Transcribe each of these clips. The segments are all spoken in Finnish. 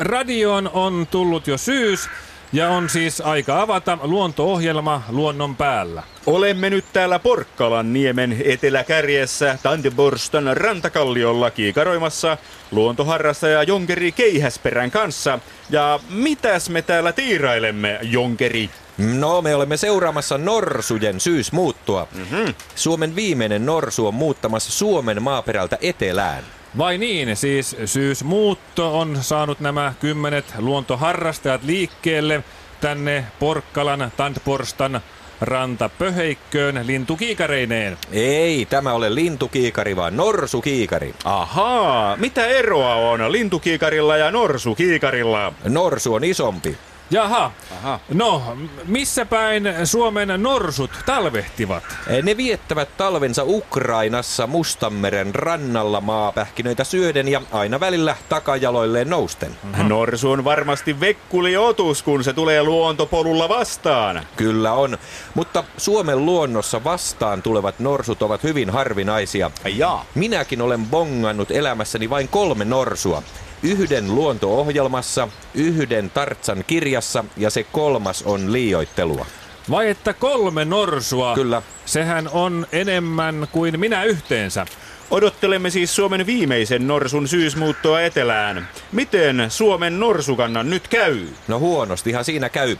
radioon on tullut jo syys ja on siis aika avata luonto-ohjelma luonnon päällä. Olemme nyt täällä Porkkalan niemen eteläkärjessä Tandeborston rantakalliolla kiikaroimassa luontoharrastaja Jonkeri Keihäsperän kanssa. Ja mitäs me täällä tiirailemme, Jonkeri? No, me olemme seuraamassa norsujen syysmuuttoa. Mm-hmm. Suomen viimeinen norsu on muuttamassa Suomen maaperältä etelään. Vai niin, siis syysmuutto on saanut nämä kymmenet luontoharrastajat liikkeelle tänne Porkkalan, Tandporstan rantapöheikköön lintukiikareineen. Ei, tämä ole lintukiikari, vaan norsukiikari. Ahaa, mitä eroa on lintukiikarilla ja norsukiikarilla? Norsu on isompi. Jaha. Aha. No, missä päin Suomen norsut talvehtivat? Ne viettävät talvensa Ukrainassa Mustanmeren rannalla maapähkinöitä syöden ja aina välillä takajaloilleen nousten. Mm-hmm. Norsu on varmasti vekkuli otus, kun se tulee luontopolulla vastaan. Kyllä on, mutta Suomen luonnossa vastaan tulevat norsut ovat hyvin harvinaisia. Ja. Minäkin olen bongannut elämässäni vain kolme norsua yhden luonto-ohjelmassa, yhden Tartsan kirjassa ja se kolmas on liioittelua. Vai että kolme norsua? Kyllä. Sehän on enemmän kuin minä yhteensä. Odottelemme siis Suomen viimeisen norsun syysmuuttoa etelään. Miten Suomen norsukannan nyt käy? No huonostihan siinä käy.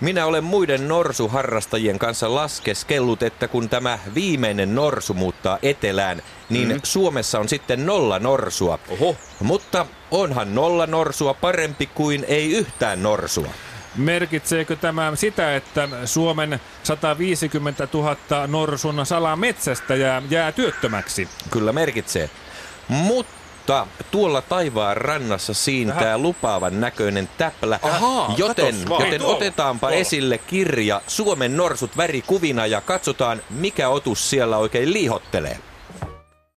Minä olen muiden norsuharrastajien kanssa laskeskellut, että kun tämä viimeinen norsu muuttaa etelään, niin mm. Suomessa on sitten nolla norsua. Oho. Mutta onhan nolla norsua parempi kuin ei yhtään norsua. Merkitseekö tämä sitä, että Suomen 150 000 norsun salametsästäjää jää työttömäksi? Kyllä merkitsee. Mutta tuolla taivaan rannassa siintää Aha. lupaavan näköinen täplä. Ahaa, joten vaan. joten otetaanpa tuolla. esille kirja Suomen norsut värikuvina ja katsotaan, mikä otus siellä oikein liihottelee.